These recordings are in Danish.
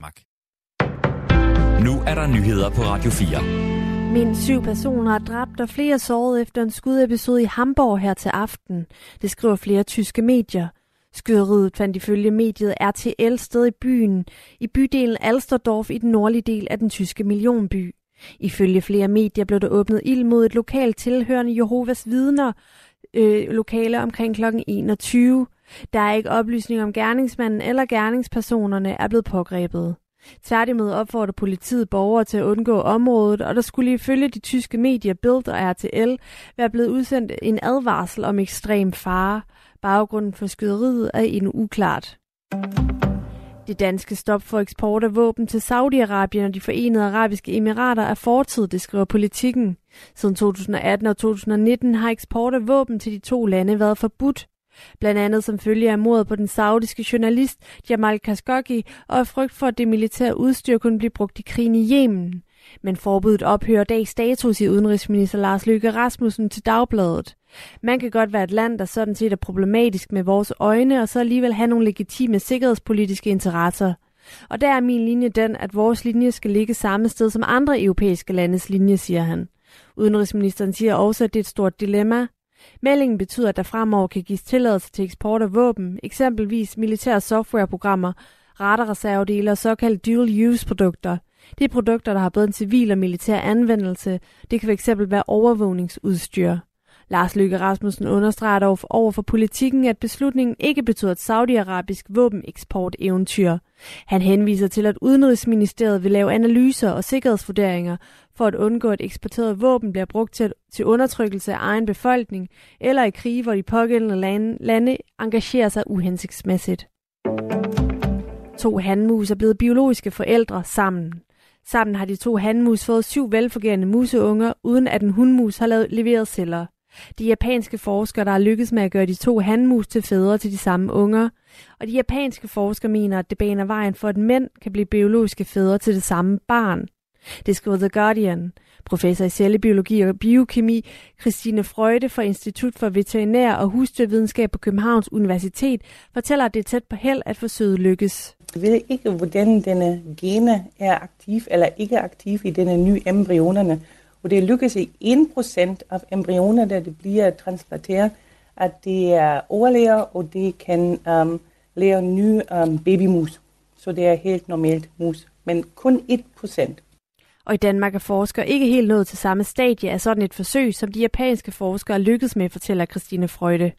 Danmark. Nu er der nyheder på Radio 4. Mindst syv personer er dræbt og flere såret efter en skudepisode i Hamburg her til aften. Det skriver flere tyske medier. Skyderiet fandt ifølge mediet RTL sted i byen, i bydelen Alsterdorf i den nordlige del af den tyske millionby. Ifølge flere medier blev der åbnet ild mod et lokalt tilhørende Jehovas vidner øh, lokale omkring kl. 21. Der er ikke oplysning om gerningsmanden eller gerningspersonerne er blevet pågrebet. Tværtimod opfordrer politiet borgere til at undgå området, og der skulle ifølge de tyske medier Bild og RTL være blevet udsendt en advarsel om ekstrem fare. Baggrunden for skyderiet er endnu uklart. Det danske stop for eksport af våben til Saudi-Arabien og de forenede arabiske emirater er fortid, det skriver politikken. Siden 2018 og 2019 har eksport af våben til de to lande været forbudt. Blandt andet som følge af mordet på den saudiske journalist Jamal Khashoggi og af frygt for, at det militære udstyr kunne blive brugt i krigen i Yemen. Men forbuddet ophører dag status i udenrigsminister Lars Løkke Rasmussen til Dagbladet. Man kan godt være et land, der sådan set er problematisk med vores øjne, og så alligevel have nogle legitime sikkerhedspolitiske interesser. Og der er min linje den, at vores linje skal ligge samme sted som andre europæiske landes linje, siger han. Udenrigsministeren siger også, at det er et stort dilemma. Meldingen betyder, at der fremover kan gives tilladelse til eksport af våben, eksempelvis militære softwareprogrammer, radarreservedele og såkaldte dual-use-produkter. Det er produkter, der har både en civil og militær anvendelse. Det kan fx være overvågningsudstyr. Lars Løkke Rasmussen understreger dog over for politikken, at beslutningen ikke betyder et saudiarabisk våbeneksport-eventyr. Han henviser til, at Udenrigsministeriet vil lave analyser og sikkerhedsvurderinger for at undgå, at eksporteret våben bliver brugt til, til undertrykkelse af egen befolkning eller i krige, hvor de pågældende lande, lande engagerer sig uhensigtsmæssigt. To handmus er blevet biologiske forældre sammen. Sammen har de to handmus fået syv velfungerende museunger, uden at en hundmus har lavet leveret celler. De japanske forskere, der har lykkes med at gøre de to handmus til fædre til de samme unger. Og de japanske forskere mener, at det baner vejen for, at mænd kan blive biologiske fædre til det samme barn. Det skriver The Guardian. Professor i cellebiologi og biokemi, Christine Freude fra Institut for Veterinær og Husdyrvidenskab på Københavns Universitet, fortæller, at det er tæt på held, at forsøget lykkes. Jeg ved ikke, hvordan denne gene er aktiv eller ikke aktiv i denne nye embryonerne. Og det lykkes i 1% af embryoner, der det bliver transplanteret, at det er overlever, og det kan um, lære nye um, babymus. Så det er helt normalt mus. Men kun 1%. Og i Danmark er forskere ikke helt nået til samme stadie af sådan et forsøg, som de japanske forskere lykkedes med, fortæller Christine Freude.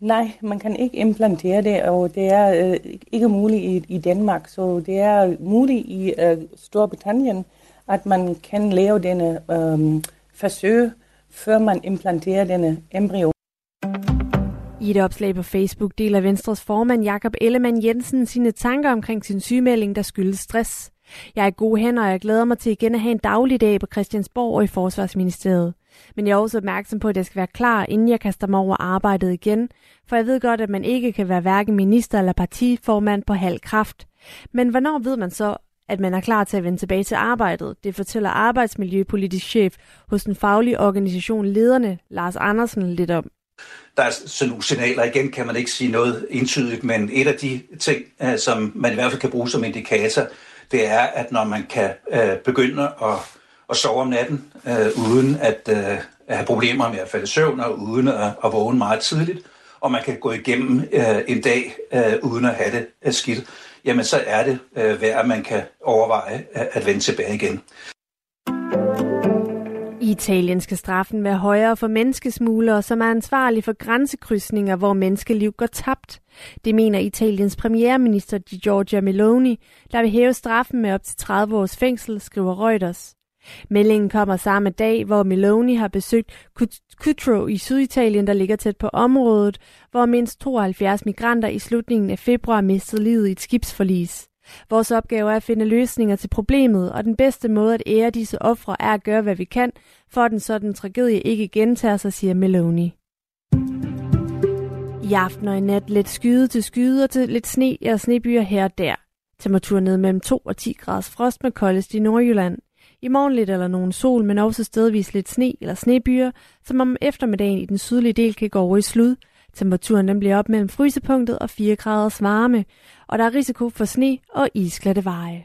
Nej, man kan ikke implantere det, og det er øh, ikke muligt i, i Danmark. Så det er muligt i øh, Storbritannien, at man kan lave denne øhm, forsøg, før man implanterer denne embryo. I et opslag på Facebook deler Venstres formand Jakob Ellemann Jensen sine tanker omkring sin sygemelding, der skyldes stress. Jeg er i gode hænder, og jeg glæder mig til igen at have en daglig dag på Christiansborg og i Forsvarsministeriet. Men jeg er også opmærksom på, at jeg skal være klar, inden jeg kaster mig over arbejdet igen, for jeg ved godt, at man ikke kan være hverken minister eller partiformand på halv kraft. Men hvornår ved man så, at man er klar til at vende tilbage til arbejdet? Det fortæller arbejdsmiljøpolitisk chef hos den faglige organisation Lederne, Lars Andersen, lidt om. Der er sådan nogle signaler, igen kan man ikke sige noget entydigt, men et af de ting, øh, som man i hvert fald kan bruge som indikator, det er, at når man kan øh, begynde at, at sove om natten, øh, uden at, øh, at have problemer med at falde i søvn, og uden at, at vågne meget tidligt, og man kan gå igennem øh, en dag øh, uden at have det øh, skidt, jamen så er det øh, værd, at man kan overveje at, at vende tilbage igen. I Italien skal straffen være højere for menneskesmuglere, som er ansvarlige for grænsekrydsninger, hvor menneskeliv går tabt. Det mener Italiens premierminister Giorgia Meloni, der vil hæve straffen med op til 30 års fængsel, skriver Reuters. Meldingen kommer samme dag, hvor Meloni har besøgt Cutro i Syditalien, der ligger tæt på området, hvor mindst 72 migranter i slutningen af februar mistede livet i et skibsforlis. Vores opgave er at finde løsninger til problemet, og den bedste måde at ære disse ofre er at gøre, hvad vi kan, for at en sådan tragedie ikke gentager sig, siger Meloni. I aften og i nat lidt skyde til skyde og til lidt sne og snebyer her og der. Temperaturen ned mellem 2 og 10 graders frost med koldest i Nordjylland. I morgen lidt eller nogen sol, men også stedvis lidt sne eller snebyer, som om eftermiddagen i den sydlige del kan gå over i slud. Temperaturen den bliver op mellem frysepunktet og 4 graders varme, og der er risiko for sne og isglatte veje.